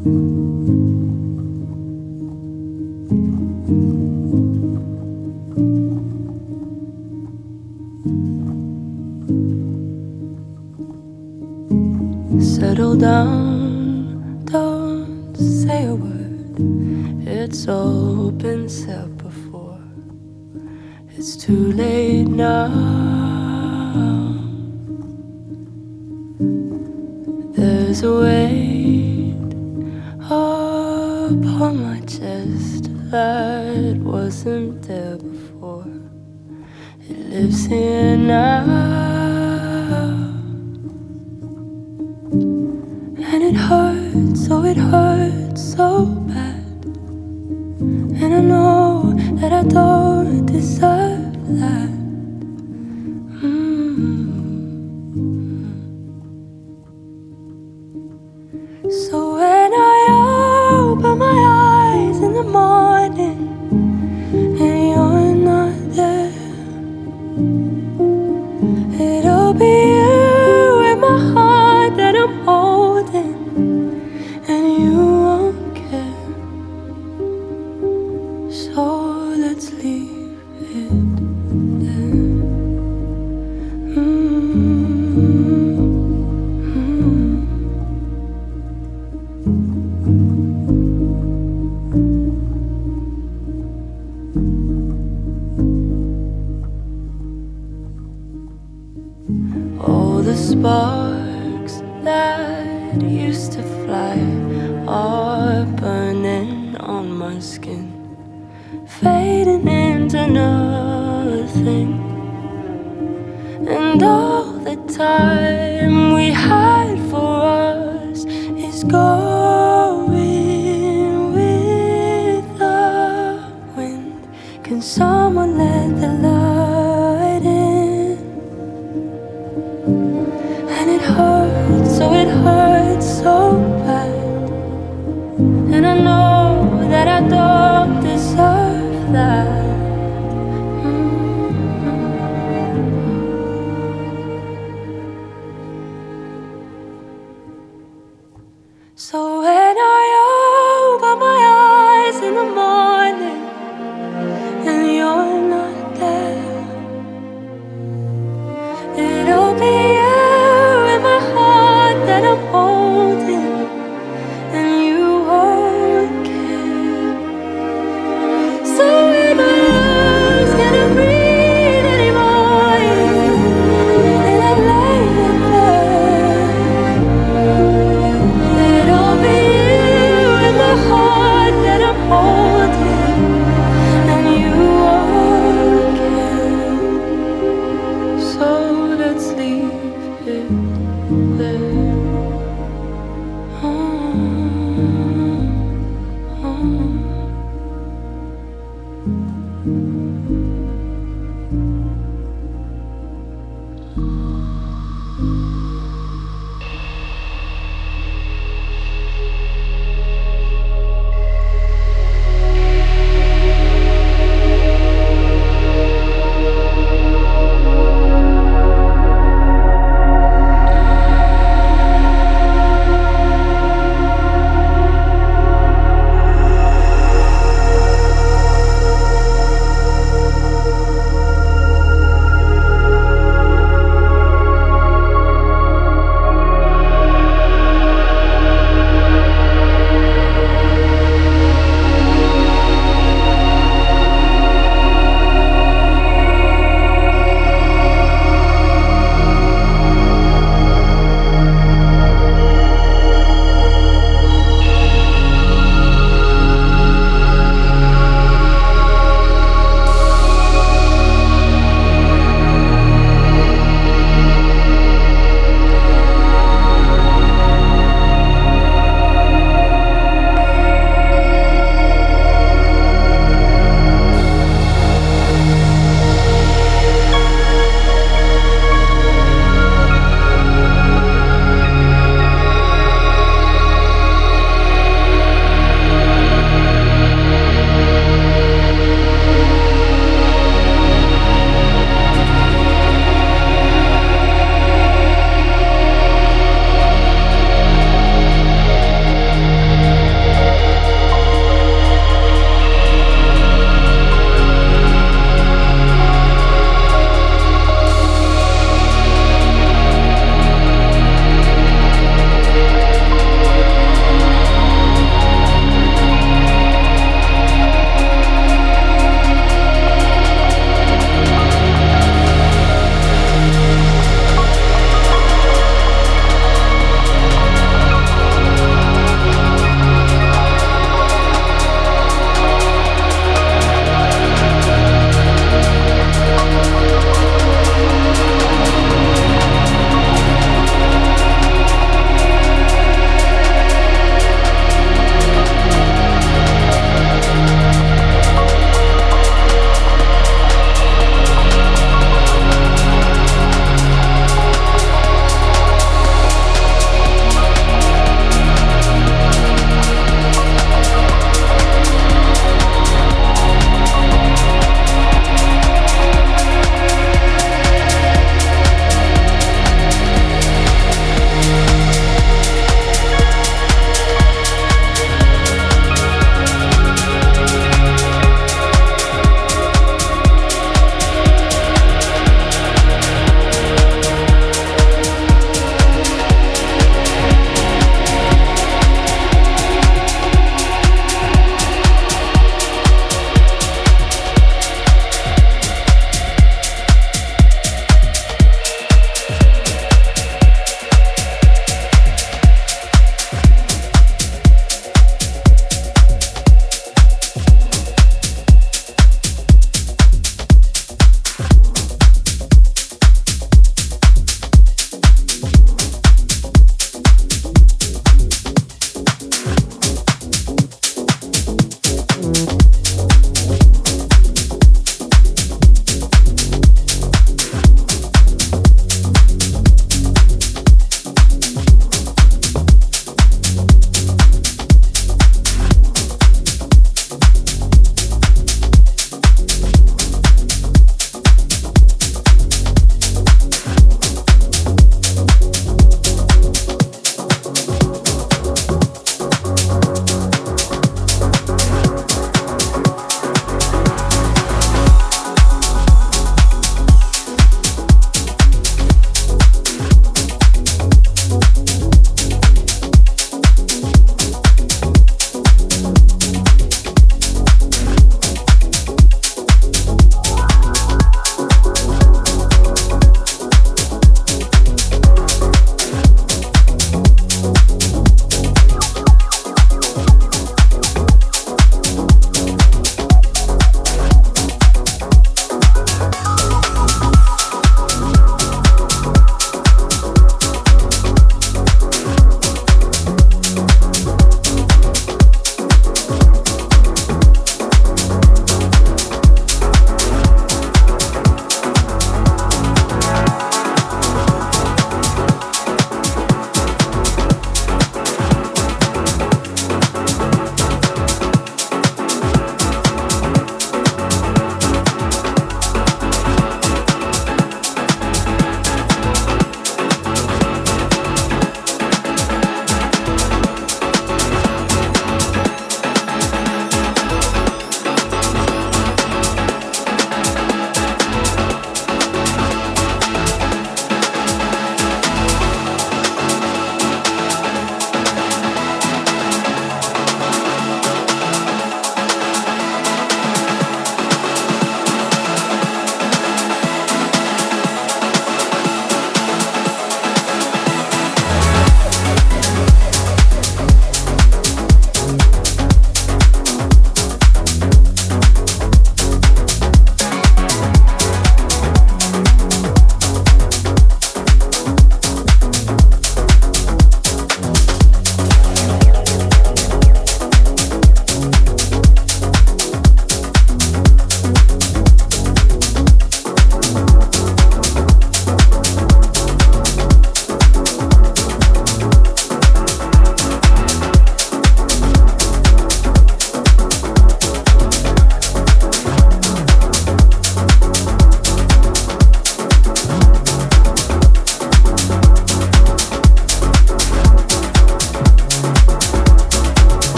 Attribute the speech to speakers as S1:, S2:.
S1: Settle down, don't say a word. It's all been said before. It's too late now. There's a way. that wasn't there before. It lives here now.